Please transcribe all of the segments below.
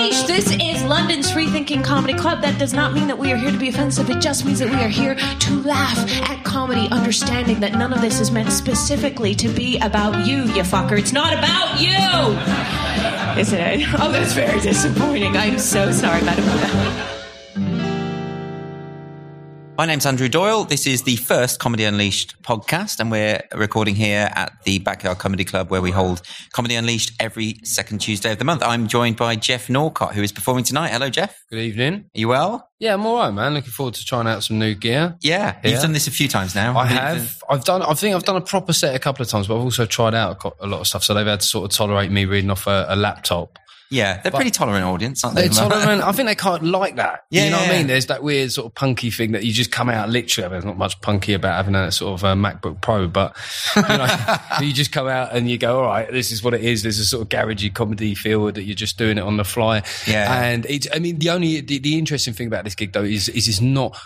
Unleashed. This is London's free thinking comedy club. That does not mean that we are here to be offensive. It just means that we are here to laugh at comedy, understanding that none of this is meant specifically to be about you, you fucker. It's not about you. Isn't it? Oh, that's very disappointing. I'm so sorry, Madam. My name's Andrew Doyle. This is the first Comedy Unleashed podcast, and we're recording here at the Backyard Comedy Club where we hold Comedy Unleashed every second Tuesday of the month. I'm joined by Geoff Norcott, who is performing tonight. Hello, Geoff. Good evening. Are you well? Yeah, I'm all right, man. Looking forward to trying out some new gear. Yeah, you've Yeah. done this a few times now. I have. I've done. I think I've done a proper set a couple of times, but I've also tried out a co- a lot of stuff. So they've had to sort of tolerate me reading off a, a laptop. Yeah, they're pretty tolerant audience, aren't they? They're tolerant. I think they can't like that. Yeah, you know yeah, what I mean? There's that weird sort of punky thing that you just come out literally. I mean, there's not much punky about having a sort of a MacBook Pro, but you know, you just come out and you go, all right, this is what it is. There's a sort of garagey comedy feel that you're just doing it on the fly. Yeah. And it's, I mean, the only, the, the interesting thing about this gig though is, is it's not,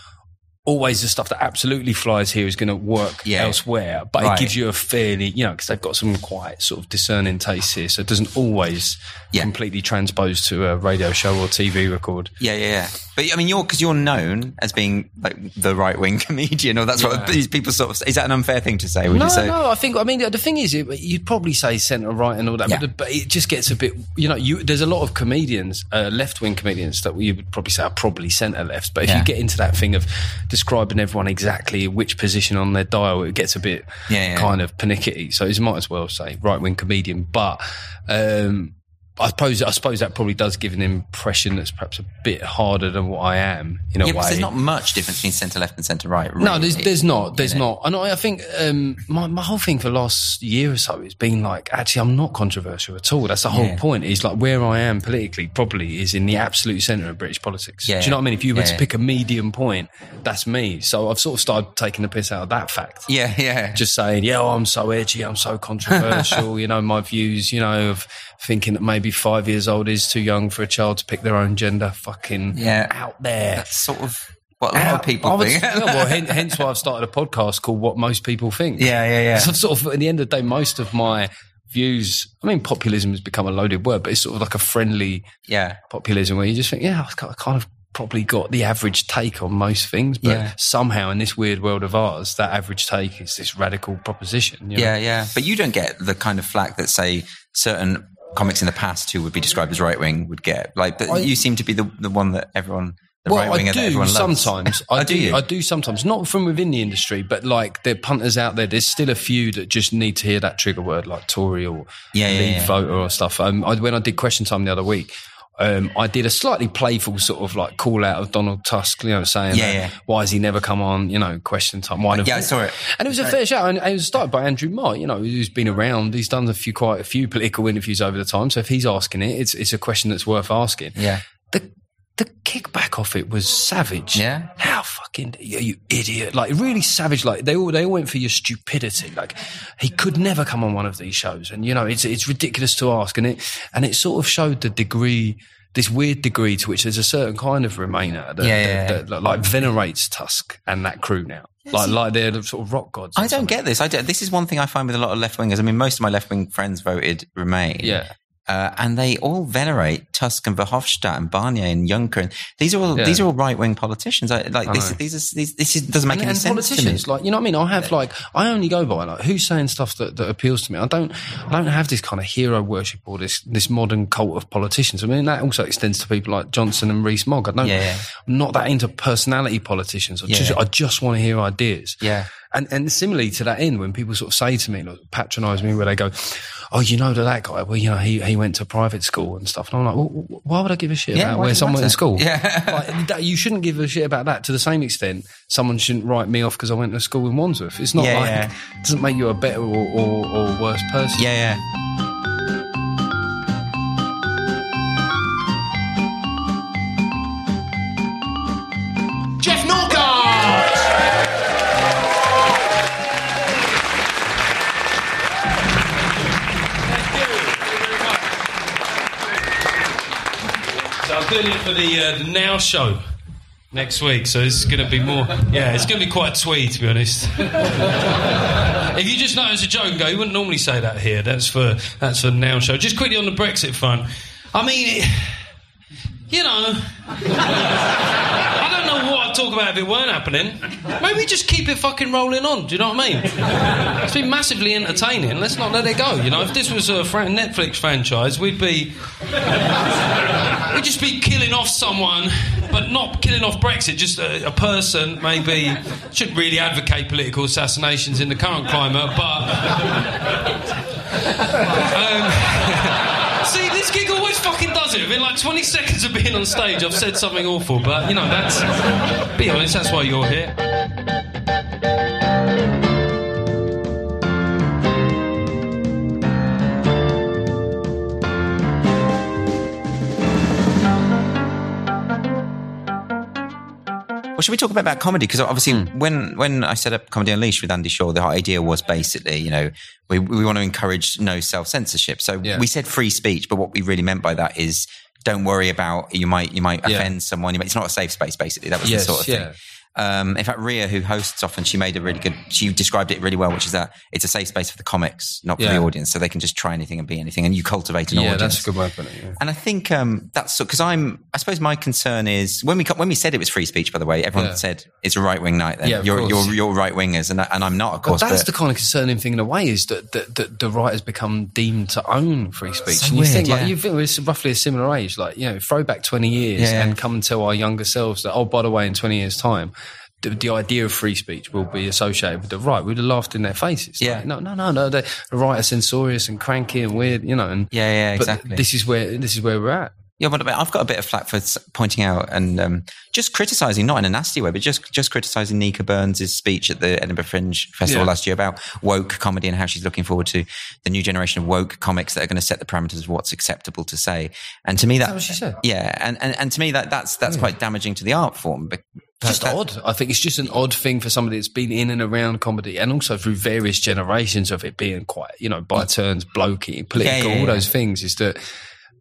Always the stuff that absolutely flies here is going to work Yeah. elsewhere, but Right. it gives you a fairly, you know, because they've got some quite sort of discerning tastes here, so it doesn't always Yeah. completely transpose to a radio show or TV record. Yeah, yeah, yeah. But I mean, you're because you're known as being like the right wing comedian, or that's what these people sort of. Say. Is that an unfair thing to say? Would no, you say? no. I think. I mean, the thing is, it, you'd probably say centre right and all that, Yeah. but, but it just gets a bit. You know, you there's a lot of comedians, uh, left wing comedians that you would probably say are probably centre left. But if Yeah. you get into that thing of describing everyone exactly which position on their dial, it gets a bit Yeah, yeah. kind of panicky. So you might as well say right wing comedian, but. Um, I suppose I suppose that probably does give an impression that's perhaps a bit harder than what I am in a Yeah, way. there's not much difference between centre left and centre right. No, there's there's not. There's not. And I, I think um, my my whole thing for the last year or so has been like, actually, I'm not controversial at all. That's the whole Yeah. point. Is like where I am politically, probably is in the absolute centre of British politics. Yeah. Do you know what I mean? If you were to pick a medium point, that's me. So I've sort of started taking the piss out of that fact. Yeah, yeah. Just saying, yeah, oh, I'm so edgy, I'm so controversial. you know, my views, you know, of thinking that maybe five years old is too young for a child to pick their own gender. Fucking Yeah. out there. That's sort of what a lot of people I think. yeah, well, hence, why I've started a podcast called What Most People Think. Yeah, yeah, yeah. So sort of, at the end of the day, most of my views, I mean, populism has become a loaded word, but it's sort of like a friendly yeah. populism where you just think, yeah, I've I kind of probably got the average take on most things, but Yeah. somehow in this weird world of ours, that average take is this radical proposition. you know? Yeah, yeah. But you don't get the kind of flack that, say, certain comics in the past who would be described as right wing would get. Like, but I- you seem to be the the one that everyone, the Well, right I do sometimes. I Oh, do. you? I do sometimes. Not from within the industry, but like the punters out there. There's still a few that just need to hear that trigger word, like Tory or Yeah, yeah, lead yeah. voter or stuff. Um, I, when I did Question Time the other week. Um, I did a slightly playful sort of like call out of Donald Tusk, you know, saying, Yeah, yeah. why has he never come on, you know, question time? Why Yeah, I saw it. And it was a fair shout. And it was started by Andrew Marr, you know, who's been around. He's done a few, quite a few political interviews over the time. So if he's asking it, it's, it's a question that's worth asking Yeah. the the kickback off it was savage. Yeah. How fucking you, you idiot! Like really savage. Like they all they all went for your stupidity. Like he could never come on one of these shows, and you know it's it's ridiculous to ask, and it and it sort of showed the degree. This weird degree to which there's a certain kind of Remainer that, Yeah, yeah, that, that, like venerates Tusk and that crew now, like like they're the sort of rock gods. I don't get this. I don't, this is one thing I find with a lot of left wingers. I mean, most of my left wing friends voted Remain. Yeah. Uh, and they all venerate Tusk and Verhofstadt and Barnier and Juncker. And these are all Yeah. these are all right wing politicians. I, like this, know. these are these, this is, doesn't make and, any and sense to me. politicians, like you know what I mean. I have like I only go by like who's saying stuff that, that appeals to me. I don't I don't have this kind of hero worship or this this modern cult of politicians. I mean that also extends to people like Johnson and Rees Mogg. I don't. Yeah, yeah. I'm not that into personality politicians. I just I just want to hear ideas. Yeah. And and similarly to that end, when people sort of say to me, like, patronise me, where they go, "Oh, you know that guy? Well, you know he he went to private school and stuff." And I'm like, well, "Why would I give a shit Yeah, about where someone went to school?" Yeah. like, that, you shouldn't give a shit about that. To the same extent, someone shouldn't write me off because I went to school in Wandsworth. It's not Yeah, like it doesn't make you a better or, or, or worse person. Yeah, yeah. Doing it for the, uh, the Now Show next week. So it's going to be more. Yeah, it's going to be quite twee, to be honest. if you just know it's a joke and go, you wouldn't normally say that here. That's for that's for Now Show. Just quickly on the Brexit front. I mean. It, you know, I don't know what Talk about if it weren't happening. Maybe just keep it fucking rolling on. Do you know what I mean? It's been massively entertaining. Let's not let it go. You know, if this was a fran- Netflix franchise, we'd be we'd just be killing off someone, but not killing off Brexit. Just a, a person, maybe. Shouldn't really advocate political assassinations in the current climate, but. Um, gig always fucking does it. Within like 20 seconds of being on stage, I've said something awful, but you know, that's. Be honest, that's why you're here. Should we talk a bit about comedy? Because obviously, Hmm. when when I set up Comedy Unleashed with Andy Shaw, the whole idea was basically, you know, we we want to encourage no self censorship. So Yeah. we said free speech, but what we really meant by that is don't worry about you might you might Yeah. offend someone. You might, it's not a safe space. Basically, that was Yes, the sort of yeah. thing. Um, in fact, Ria, who hosts often, she made a really good. She described it really well, which is that it's a safe space for the comics, not for Yeah. the audience, so they can just try anything and be anything, and you cultivate an Yeah, audience. that's a good way of putting it. Yeah. And I think um, that's because I'm. I suppose my concern is when we when we said it was free speech. By the way, everyone said it's a right wing night. Then Yeah, of you're, course. you're you're right wingers, and I- and I'm not, of But that's but the kind of concerning thing in a way is that, that, that the right has become deemed to own free speech. So and you weird, think yeah. like you think we're roughly a similar age, like you know, throw back twenty years and come and tell our younger selves that oh, by the way, in twenty years' time. The, the idea of free speech will be associated with the right. We'd have laughed in their faces. Yeah. Like, no, no, no, no. The, right are censorious and cranky and weird, you know. And Yeah, yeah, but exactly. This is where this is where we're at. yeah, but I've got a bit of flack for pointing out and um, just criticizing, not in a nasty way, but just just criticizing Nica Burns' speech at the Edinburgh Fringe Festival Yeah. last year about woke comedy and how she's looking forward to the new generation of woke comics that are going to set the parameters of what's acceptable to say. And to me, that, she said? yeah, and, and and to me that that's that's quite damaging to the art form. Just that- odd. I think it's just an odd thing for somebody that's been in and around comedy and also through various generations of it being quite, you know, by turns blokey, political, yeah, all yeah. those things is that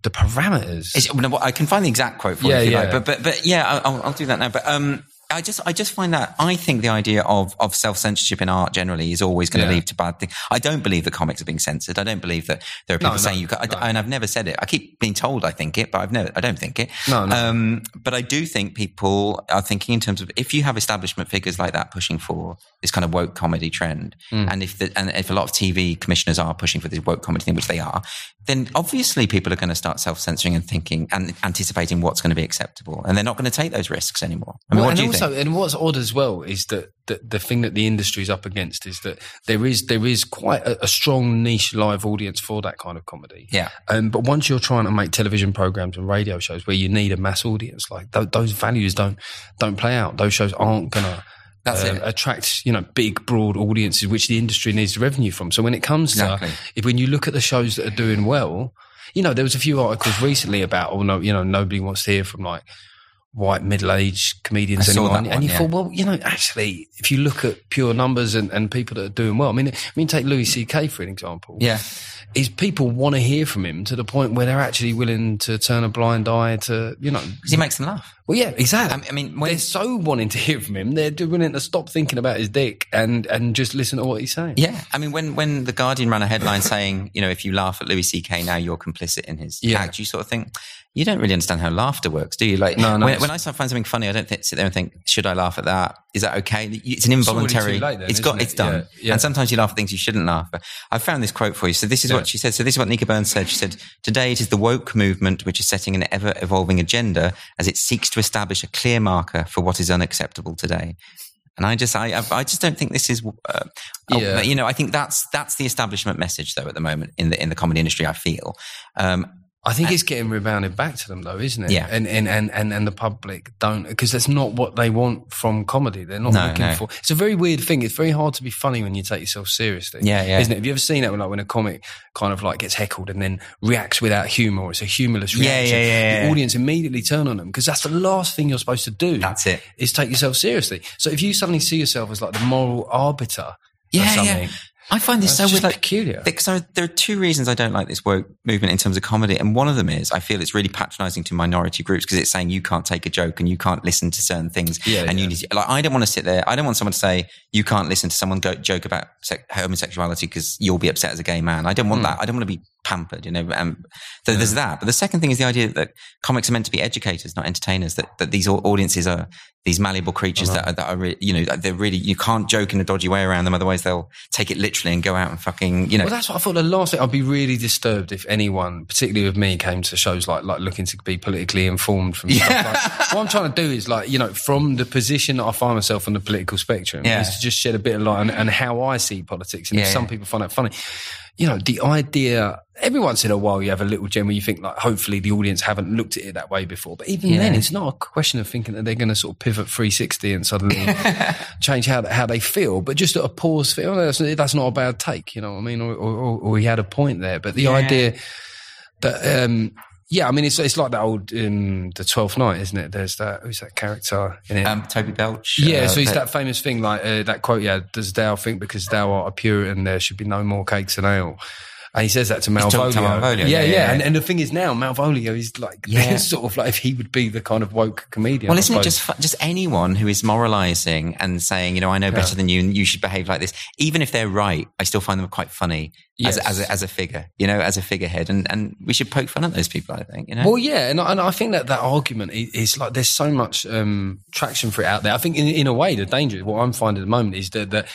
the parameters. No, I can find the exact quote for Yeah, you if you yeah. like, but but but yeah, I'll, I'll do that now. But um, I just I just find that I think the idea of of self censorship in art generally is always going to Yeah. lead to bad things. I don't believe that comics are being censored. I don't believe that there are people no, saying you can, I, no. and I've never said it. I keep being told I think it, but I've never I don't think it. No, no. Um, but I do think people are thinking in terms of if you have establishment figures like that pushing for this kind of woke comedy trend, Hmm. and if the, and if a lot of TV commissioners are pushing for this woke comedy thing, which they are, then obviously people are going to start self censoring and thinking and anticipating what's going to be acceptable, and they're not going to take those risks anymore. I mean, Well, what do you also, and what's odd as well is that the, the thing that the industry's up against is that there is there is quite a, a strong niche live audience for that kind of comedy. Yeah. Um, but once you're trying to make television programs and radio shows where you need a mass audience, like th- those values don't don't play out. Those shows aren't gonna. That's uh, it. attract you know big broad audiences which the industry needs revenue from so when it comes Exactly. to if when you look at the shows that are doing well you know there was a few articles recently about oh no you know nobody wants to hear from like white middle-aged comedians anymore that and, one, and you yeah. thought well you know actually if you look at pure numbers and, and people that are doing well I mean I mean take Louis CK for an example Yeah. is people want to hear from him to the point where they're actually willing to turn a blind eye to you know Because he makes them laugh. well yeah exactly I mean- I mean, when- they're so wanting to hear from him they're willing to stop thinking about his dick and and just listen to what he's saying Yeah, I mean, when when the Guardian ran a headline saying, you know, if you laugh at Louis C.K. now, you're complicit in his Yeah. act, you sort of think you don't really understand how laughter works, do you? Like, No, no, when, when I start find something funny, I don't think, sit there and think, should I laugh at that? Is that okay? It's an involuntary. late then, it's got, it? it's done. Yeah, yeah. And sometimes you laugh at things you shouldn't laugh at. I found this quote for you. So this is Yeah. what she said. So this is what Nica Burns said. She said, "Today it is the woke movement which is setting an ever evolving agenda as it seeks to establish a clear marker for what is unacceptable today." And I just, I, I just don't think this is, uh, Yeah. you know, I think that's that's the establishment message though at the moment in the in the comedy industry. I feel, um, I think it's getting rebounded back to them though, isn't it? Yeah. And and and and, and the public don't because that's not what they want from comedy. They're not No, looking no. for. It's a very weird thing. It's very hard to be funny when you take yourself seriously. Yeah, yeah. Isn't it? Have you ever seen that when like when a comic kind of like gets heckled and then reacts without humour? Or it's a humorless Yeah, reaction. yeah, yeah, The audience immediately turn on them because that's the last thing you're supposed to do. That's it. Is take yourself seriously. So if you suddenly see yourself as like the moral arbiter yeah, something. yeah. I find this That's so weird. Like, peculiar. Because I, there are two reasons I don't like this woke movement in terms of comedy, and one of them is I feel it's really patronising to minority groups because it's saying you can't take a joke and you can't listen to certain things, Yeah, and you need to, like I don't want to sit there. I don't want someone to say you can't listen to someone go, joke about sec- homosexuality because you'll be upset as a gay man. I don't want Hmm. that. I don't want to be pampered, you know. Um, so there's that. But the second thing is the idea that comics are meant to be educators, not entertainers. That that these audiences are these malleable creatures that are, that are re- you know they're really you can't joke in a dodgy way around them, otherwise they'll take it literally and go out and fucking you know. Well, that's what I thought. The last thing I'd be really disturbed if anyone, particularly with me, came to shows like like looking to be politically informed from stuff. Like, what I'm trying to do is like you know from the position that I find myself on the political spectrum Yeah. is to just shed a bit of light on, on how I see politics, and if Yeah, some people find that funny. You know, the idea, every once in a while you have a little gem where you think like, hopefully the audience haven't looked at it that way before. But even Yeah. then, it's not a question of thinking that they're going to sort of pivot 360 and suddenly change how, how they feel, but just at a pause feel, oh, that's, that's not a bad take, you know what I mean? Or, or, or, or he had a point there. But the Yeah. idea that, um, yeah, I mean, it's, it's like that old, um, the 12th night, isn't it? There's that, who's that character in it? um, Toby Belch. Yeah, uh, so it's that- that famous thing, like uh, that quote. Yeah, does thou think because thou art a Puritan, there should be no more cakes and ale? And he says that to Malvolio. to Malvolio, Yeah, yeah, yeah. yeah. And, and the thing is now, Malvolio is like Yeah. sort of like if he would be the kind of woke comedian. Well, isn't it just just anyone who is moralising and saying, you know, I know better than you, and you should behave like this, even if they're right, I still find them quite funny Yes. as, as a, as a figure, you know, as a figurehead, and and we should poke fun at those people. I think, you know. Well, yeah, and, I- and I think that that argument is, is like there's so much um, traction for it out there. I think in, in a way the danger, what I'm finding at the moment is that that.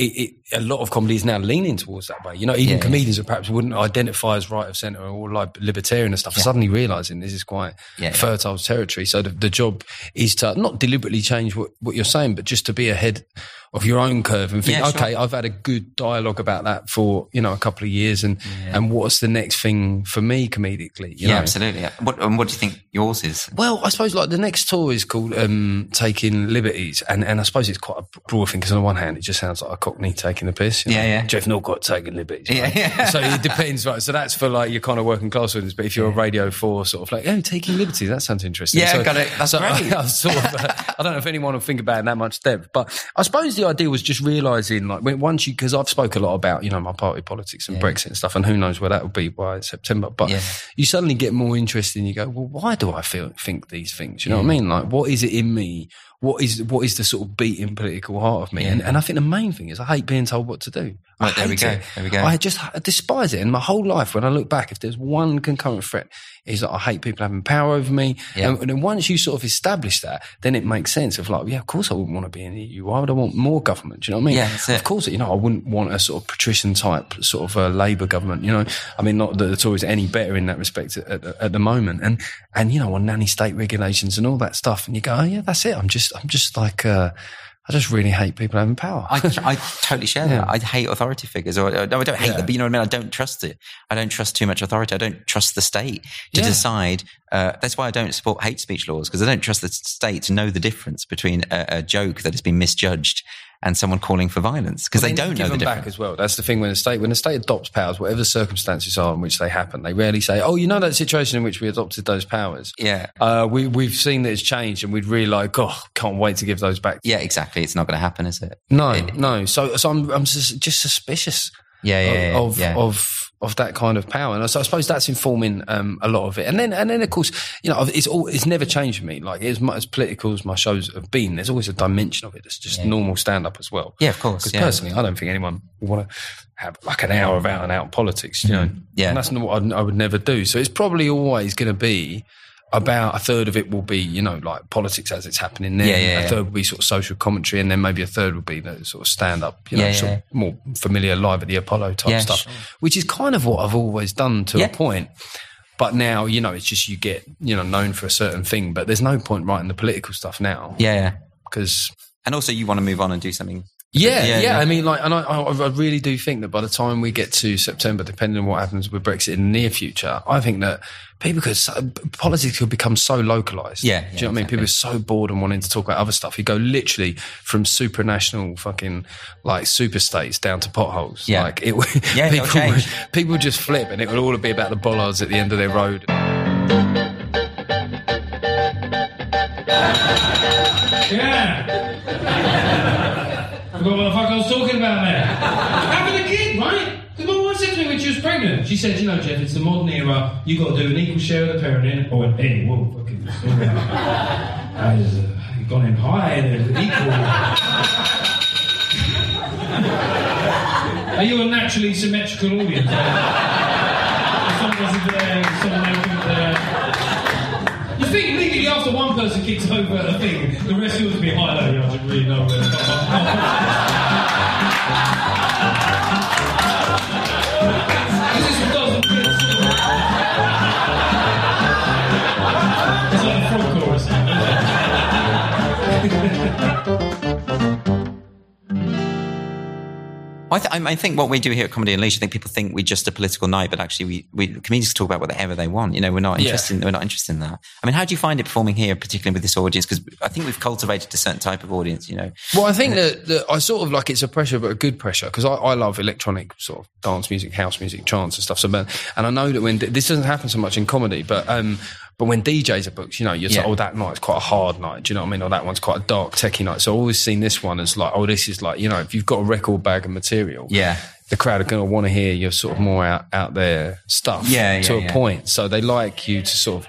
It, it, a lot of comedy is now leaning towards that way. You know, even Yeah. comedians who perhaps wouldn't identify as right of centre or like libertarian and stuff, are suddenly realizing this is quite Yeah, yeah. fertile territory. So the, the job is to not deliberately change what, what you're saying, but just to be ahead of your own curve and think, Yeah, sure. okay, I've had a good dialogue about that for you know a couple of years, and and what's the next thing for me comedically? You yeah, know? absolutely. What and what do you think yours is? Well, I suppose like the next tour is called um, Taking Liberties, and, and I suppose it's quite a broad thing because on the one hand it just sounds like a Cockney taking the piss. you know? Yeah, yeah. Geoff Norcott taking liberties. Yeah, right? yeah. so it depends, right? So that's for like your kind of working class audience. But if you're a Radio Four sort of like, oh, taking liberties, that sounds interesting. Yeah, so, got it. That's so great. I, sort of, uh, I don't know if anyone will think about it in that much depth, but I suppose the idea was just realizing like when once you because I've spoke a lot about you know my party politics and Brexit and stuff, and who knows where that will be by September, but Yeah. you suddenly get more interested and you go, well, why do I feel think these things? You know what I mean? Like, what is it in me? What is what is the sort of beating political heart of me? And, and I think the main thing is I hate being told what to do. Right, there we go. it. There we go. I just I despise it. And my whole life, when I look back, if there's one concurrent threat, is that I hate people having power over me. Yeah. And, and then once you sort of establish that, then it makes sense of like, yeah, of course I wouldn't want to be in the EU. Why would I want more government? Do you know what I mean? Yeah. Of course, you know, I wouldn't want a sort of patrician type sort of uh, Labour government. You know, I mean, not that the Tories are any better in that respect at, at, at the moment. And and you know, on nanny state regulations and all that stuff. And you go, oh yeah, that's it. I'm just I'm just like uh, I just really hate people having power. I, I totally share that. I hate authority figures, or uh, no, I don't hate Yeah. them, but you know what I mean. I don't trust it. I don't trust too much authority. I don't trust the state to Yeah. decide. Uh, that's why I don't support hate speech laws because I don't trust the state to know the difference between a, a joke that has been misjudged and someone calling for violence because they They don't know the difference. back as well. That's the thing when the state when the state adopts powers, whatever the circumstances are in which they happen, they rarely say, "Oh, you know that situation in which we adopted those powers." Yeah. Uh, we we've seen that it's changed, and we'd really like, oh, can't wait to give those back. Yeah, exactly. It's not going to happen, is it? No, no. So so I'm I'm just, just suspicious Yeah, yeah, yeah, of yeah. of of that kind of power, and so I suppose that's informing um, a lot of it. And then and then of course, you know, it's all it's never changed for me. Like as much as political as my shows have been, there's always a dimension of it that's just normal stand up as well. Yeah, of course, Because yeah. personally, I don't think anyone would want to have like an hour of out and out politics. You know, Mm-hmm. Yeah. and that's not what I'd, I would never do. So it's probably always going to be. About a third of it will be, you know, like politics as it's happening there. Yeah, yeah, a third will be sort of social commentary, and then maybe a third will be the sort of stand up, you know, Yeah, sort of more familiar live at the Apollo type stuff, sure. which is kind of what I've always done to a point. But now, you know, it's just you get, you know, known for a certain thing, but there's no point writing the political stuff now Yeah, yeah. because And also, you want to move on and do something. Yeah, Yeah, yeah, yeah. I mean, like, and I, I, I really do think that by the time we get to September, depending on what happens with Brexit in the near future, I think that people could so, politics could become so localized. Yeah, do you know what I mean? People are so bored and wanting to talk about other stuff. You go literally from supranational fucking like super states down to potholes. Yeah. like it. Yeah, it'll people, change. would- people just flip, and it would all be about the bollards at the end of their road. Yeah. Forgot what the fuck I was talking about there. Having a kid, right? Because my wife said to me when she was pregnant, she said, you know, Geoff, it's the modern era. you got to do an equal share of the parenting. I went, hey, whoa, fucking uh, you've gone in high and equal. Are you a naturally symmetrical audience? there, Lake was there. You think immediately after one person kicks over the thing, the rest of us be highlighted. I don't really know where to I, th- I think what we do here at Comedy Unleashed, I think people think we're just a political night, but actually we, we comedians talk about whatever they want. You know, we're not Yeah. interested. In, we're not interested in that. I mean, how do you find it performing here, particularly with this audience? Because I think we've cultivated a certain type of audience. You know, Well, I think that, that I sort of like it's a pressure, but a good pressure because I, I love electronic sort of dance music, house music, trance and stuff. So, but, and I know that when this doesn't happen so much in comedy, but um, but when DJs are booked, you know, you're Yeah. like, oh, that night's quite a hard night. Do you know what I mean? Or that one's quite a dark, techie night. So I've always seen this one as like, oh, this is like, you know, if you've got a record bag of material, Yeah. the crowd are going to want to hear your sort of more out, out there stuff Yeah, to yeah, a yeah. point. So they like you to sort of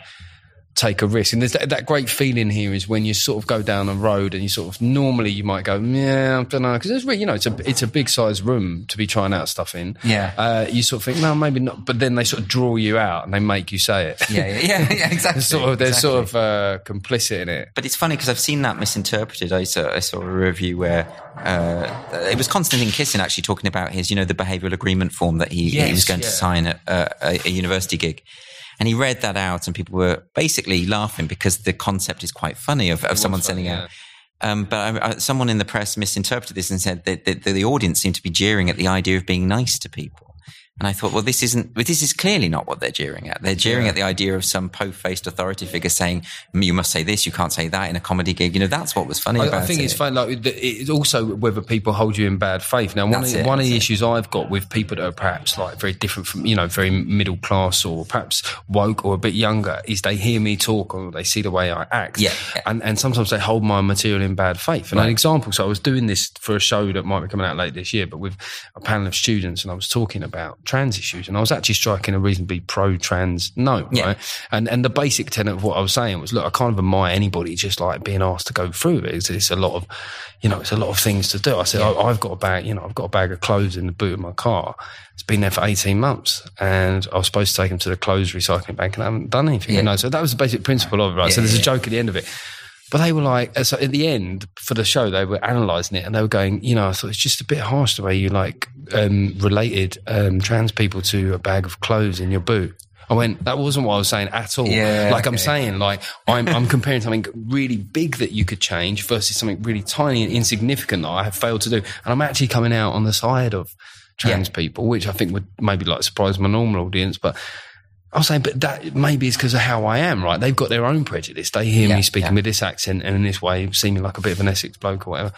take a risk. And there's that, that great feeling here is when you sort of go down a road and you sort of normally you might go, yeah, I don't know, because it's really, you know, it's a it's a big size room to be trying out stuff in. Yeah. uh, you sort of think, no, maybe not, but then they sort of draw you out and they make you say it. yeah, yeah, yeah, yeah exactly. They're sort of they're exactly. sort of uh, complicit in it. But it's funny because I've seen that misinterpreted. I saw, I saw a review where uh, it was Konstantin Kisin actually talking about his, you know, the behavioural agreement form that he, he was going to sign at uh, a university gig. And he read that out, and people were basically laughing because the concept is quite funny of, of someone sending out. Um, but I, I, someone in the press misinterpreted this and said that, that, that the audience seemed to be jeering at the idea of being nice to people. And I thought, well, this isn't, well, this is clearly not what they're jeering at. They're jeering at the idea of some po-faced authority figure saying, you must say this, you can't say that in a comedy gig. You know, that's what was funny I, about I think it. it's fun. Like it's also whether people hold you in bad faith. Now, one of, it, one of the it. issues I've got with people that are perhaps like very different from you know very middle class or perhaps woke or a bit younger is they hear me talk or they see the way I act. Yeah, yeah. and and sometimes they hold my material in bad faith. And an example, so I was doing this for a show that might be coming out late this year, but with a panel of students, and I was talking about trans issues, and I was actually striking a reasonably pro-trans note, Yeah. right? And and the basic tenet of what I was saying was, look, I kind of admire anybody just like being asked to go through it. It's, it's a lot of, you know, it's a lot of things to do. I said, I, I've got a bag, you know, I've got a bag of clothes in the boot of my car. It's been there for 18 months and I was supposed to take them to the clothes recycling bank and I haven't done anything, you know. So that was the basic principle of it, right? so Yeah, there's a yeah. joke at the end of it. But they were like, so at the end for the show, they were analysing it and they were going, you know, I thought it's just a bit harsh the way you like um, related um, trans people to a bag of clothes in your boot. I went, that wasn't what I was saying at all. Yeah, like I'm saying, like I'm, I'm comparing something really big that you could change versus something really tiny and insignificant that I have failed to do. And I'm actually coming out on the side of trans people, which I think would maybe like surprise my normal audience, but I was saying, but that maybe it's because of how I am, right? They've got their own prejudice. They hear Yeah, me speaking yeah. with this accent and in this way, seeming like a bit of an Essex bloke or whatever.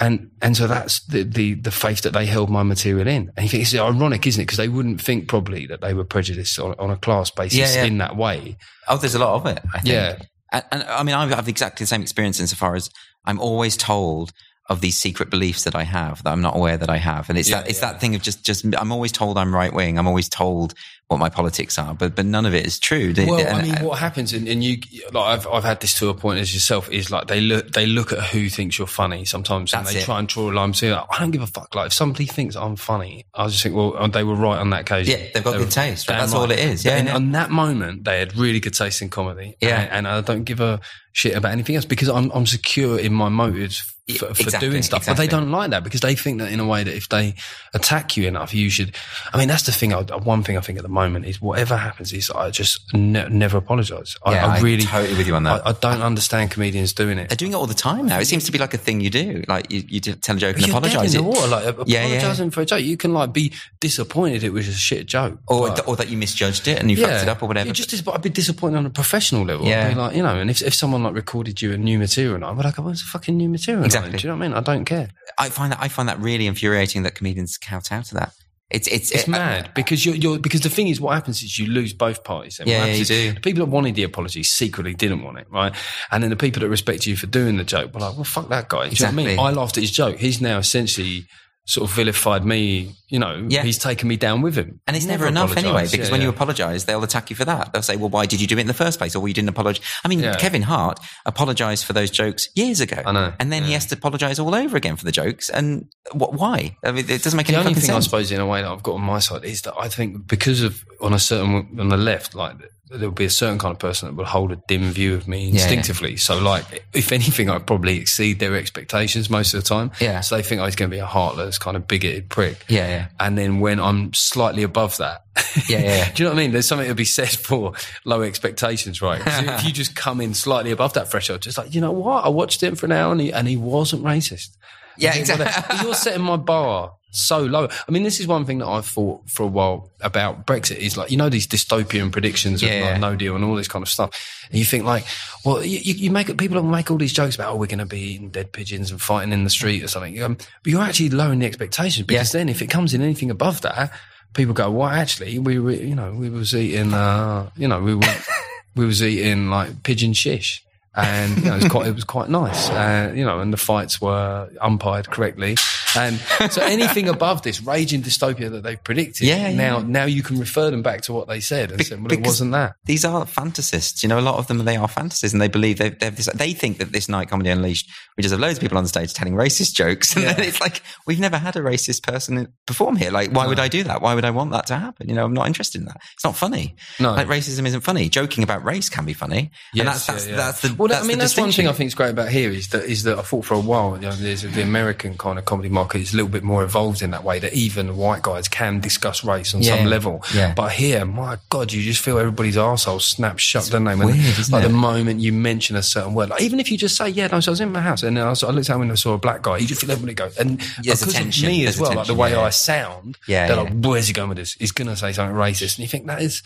And, and so that's the, the, the faith that they held my material in. And you think it's ironic, isn't it? Because they wouldn't think probably that they were prejudiced on, on a class basis Yeah, yeah. in that way. Oh, there's a lot of it. I think. Yeah. And, and I mean, I have exactly the same experience insofar as I'm always told of these secret beliefs that I have that I'm not aware that I have, and it's Yeah, that it's that thing of just just I'm always told I'm right wing. I'm always told what my politics are, but but none of it is true. Well, I mean, what happens, and, and you, like, I've, I've had this to a point as yourself, is like they look, they look at who thinks you're funny sometimes, and they it. try and draw a line. So like, I don't give a fuck. Like, if somebody thinks I'm funny, I just think, well, they were right on that occasion. Yeah, they've got They good taste, right? That's all it is. Yeah, and yeah. on that moment, they had really good taste in comedy. Yeah. and, and I don't give a shit about anything else because I'm, I'm secure in my motives. For, for Exactly, doing stuff, but they don't like that because they think that in a way that if they attack you enough, you should. I mean, that's the thing. I, one thing I think at the moment is whatever happens is I just ne- never apologise. I, Yeah, I I'm really totally with you on that. I, I don't understand comedians doing it. They're doing it all the time now. It seems to be like a thing you do. Like you, you tell a joke and apologize. in the It- water, like uh, Yeah, yeah. apologising for a joke. You can like be disappointed it was a shit joke, or, Like, or that you misjudged it and you fucked it up or whatever. Yeah, just but I'd be disappointed on a professional level. Yeah. Like, you know, and if, if someone like recorded you a new material, and I'm like, what's the fucking new material? Exactly. Do you know what I mean? I don't care. I find that I find that really infuriating that comedians kowtow to that. It's it's, It's it- mad because you're, you're because the thing is, what happens is you lose both parties. What Yeah, you do. The people that wanted the apology secretly didn't want it, right? And then the people that respect you for doing the joke were like, "Well, fuck that guy." Do you know I mean? Exactly. I laughed at his joke. He's now essentially sort of vilified me. You know, Yeah. he's taken me down with him, And it's never, Never enough anyway, because Yeah, when you apologize, they'll attack you for that. They'll say, well, why did you do it in the first place? Or well, you didn't apologize. I mean, Yeah. Kevin Hart apologized for those jokes years ago. I know. And then he has to apologize all over again for the jokes. And what, why? I mean, it doesn't make The any only fucking thing I suppose, in a way, that I've got on my side is that I think because of on a certain on the left, like there'll be a certain kind of person that will hold a dim view of me yeah. instinctively. So, like, if anything, I probably exceed their expectations most of the time. Yeah. So they think I was going to be a heartless, kind of bigoted prick. Yeah, yeah. And then when I'm slightly above that, Yeah, yeah. do you know what I mean? There's something to be said for low expectations, right? if you just come in slightly above that threshold, just like you know what, I watched him for an hour and he, and he wasn't racist. Yeah, You think, well, exactly. You're setting my bar so low. I mean, this is one thing that I've thought for a while about Brexit is like, you know, these dystopian predictions of Yeah, like, no deal and all this kind of stuff. And you think like, well, you, you make it, people make all these jokes about, oh, we're going to be eating dead pigeons and fighting in the street or something. Um, but you're actually lowering the expectations because then if it comes in anything above that, people go, well, actually, we were, you know, we was eating, uh, you know, we were, we was eating like pigeon shish. And you know, it was quite, it was quite nice. Uh, you know, and the fights were umpired correctly. And so anything above this raging dystopia that they've predicted, Yeah, yeah. now now you can refer them back to what they said and Be- say, well, it wasn't that. These are fantasists. You know, a lot of them they are fantasists, and they believe they they, have this, they think that this night comedy unleashed, just have loads of people on the stage telling racist jokes, and then it's like we've never had a racist person perform here. Like, why would I do that? Why would I want that to happen? You know, I'm not interested in that. It's not funny. No. like racism isn't funny. Joking about race can be funny, and that's that's, yeah, yeah. that's the well. that's I mean, the that's one thing I think is great about here is that is that I thought for a while, you know, there's the American kind of comedy market is a little bit more evolved in that way that even white guys can discuss race on Yeah. some level. Yeah. But here, my God, you just feel everybody's arsehole snap shut, don't they? Weird, isn't like it? the moment you mention a certain word, like, even if you just say, "Yeah, no," so I was in my house and I, was, I looked out and I saw a black guy. You just feel everybody go, and There's because attention, of me there's as well, like the way yeah. I sound, Yeah, they're like, "Where's he going with this? He's going to say something racist," and you think that is.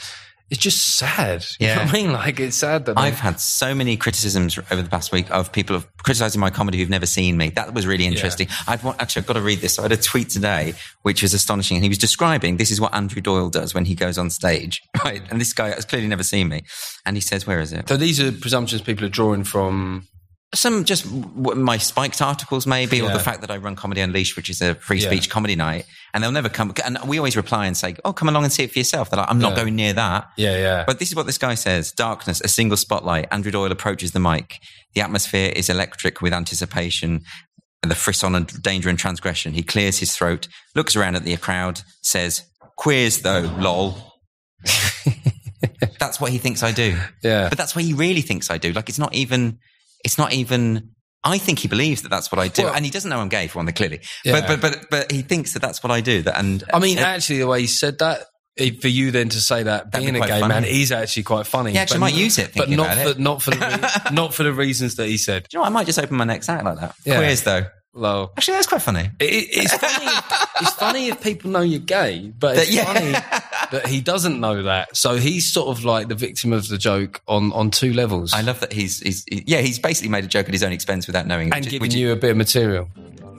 It's just sad. You know Yeah. what I mean? Like, it's sad that I've had so many criticisms over the past week of people of criticizing my comedy who've never seen me. That was really interesting. I'd want, actually, I've got to read this. So I had a tweet today, which was astonishing. And he was describing this is what Andrew Doyle does when he goes on stage, right? And this guy has clearly never seen me. And he says, where is it? So these are presumptions people are drawing from. Some just w- my spiked articles, maybe, or the fact that I run Comedy Unleashed, which is a free Yeah. speech comedy night. And they'll never come. And we always reply and say, oh, come along and see it for yourself. They're like, I'm not Yeah. going near that. Yeah, yeah. But this is what this guy says Darkness, a single spotlight. Andrew Doyle approaches the mic. The atmosphere is electric with anticipation, and the frisson and danger and transgression. He clears his throat, looks around at the crowd, says, Queers though, lol. that's what he thinks I do. Yeah. But that's what he really thinks I do. Like, it's not even, it's not even. I think he believes that that's what I do, Well- and he doesn't know I'm gay for one thing, clearly. Yeah. But, but but but he thinks that that's what I do. That and I mean, uh, actually, the way he said that, for you then to say that being be a gay funny. man is actually quite funny. Yeah, actually, I might use it but not for it. not for the re- not for the reasons that he said. do you know, what? I might just open my next act like that. Yeah. Queers though. Low. Actually, that's quite funny. It, it's funny. it's funny if people know you're gay, but it's yeah. funny that he doesn't know that. So he's sort of like the victim of the joke on on two levels, I love that he's, he's he- yeah he's basically made a joke at his own expense without knowing it, and which, giving which you a bit of material.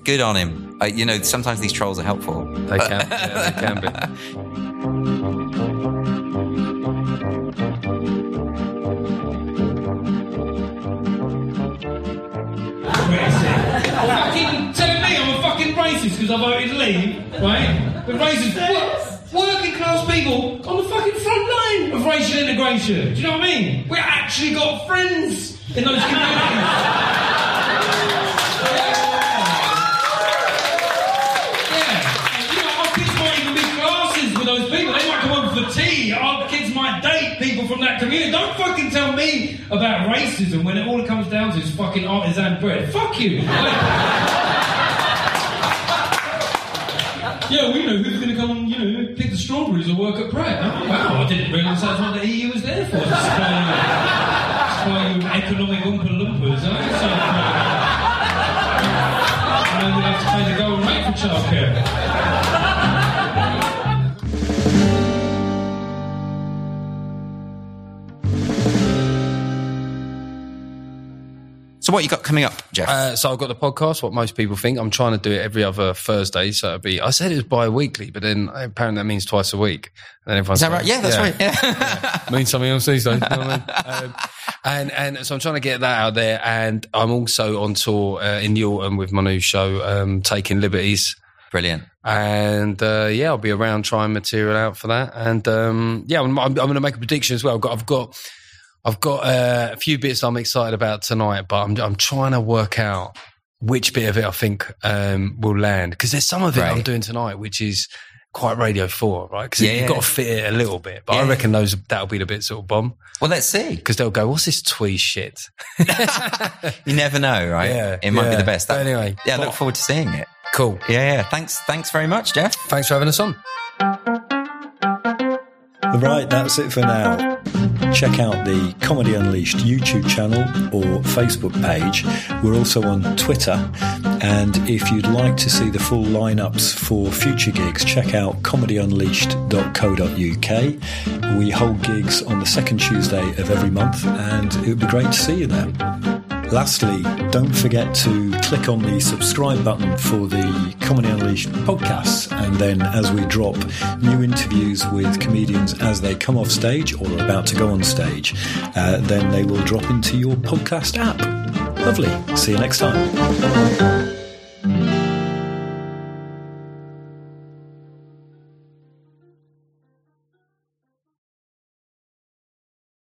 good on him. Uh, you know, sometimes these trolls are helpful. They can, yeah, they can be. Fucking telling me I'm a fucking racist because I voted Leave, right? The racist wo- working class people on the fucking front line of racial integration. Do you know what I mean? We actually got friends in those communities. From that community. Don't fucking tell me about racism when it all comes down to is fucking artisan bread. Fuck you. Yeah, we know who's to come pick the strawberries or work at Pret. Oh, wow, I didn't realise that's what the EU was there for. You economic Oompa Loompas, huh? So, uh, and we'll have to pay the golden rate for childcare. What you got coming up, Geoff? Uh, so I've got the podcast. What most people think. I'm trying to do it every other Thursday. So it'll be. I said it was bi-weekly, but then apparently that means twice a week. And then everyone's is that like, right? Yeah, that's right. Yeah. means something else these days. you know I mean? um, and and so I'm trying to get that out there, and I'm also on tour uh, in the autumn with my new show, um, Taking Liberties. Brilliant. And uh, yeah, I'll be around trying material out for that. And um, yeah, I'm, I'm, I'm going to make a prediction as well. I've got, I've got, I've got uh, a few bits I'm excited about tonight, but I'm, I'm trying to work out which bit of it I think um, will land because there's some of it I'm doing tonight which is quite Radio Four, right? Because Yeah, you've yeah. got to fit it a little bit, but I reckon those that'll be the bit sort of bomb Well, let's see. because they'll go, "What's this twee shit?" You never know, right? Yeah, it might be the best. But anyway, yeah, I look forward to seeing it. Cool. Yeah, yeah. Thanks, thanks very much, Geoff. Thanks for having us on. Right, that's it for now. Check out the Comedy Unleashed YouTube channel or Facebook page. We're also on Twitter. And if you'd like to see the full lineups for future gigs, check out comedyunleashed.co.uk. We hold gigs on the second Tuesday of every month, and it would be great to see you there. Lastly, don't forget to click on the subscribe button for the Comedy Unleashed podcasts. And then, as we drop new interviews with comedians as they come off stage or are about to go on stage, uh, then they will drop into your podcast app. Lovely. See you next time.